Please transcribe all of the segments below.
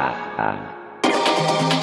啊啊。啊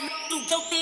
no, no, no,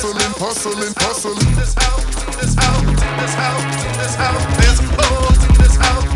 Hustling, hustling, hustling. This how, this how, this how, this how, there's a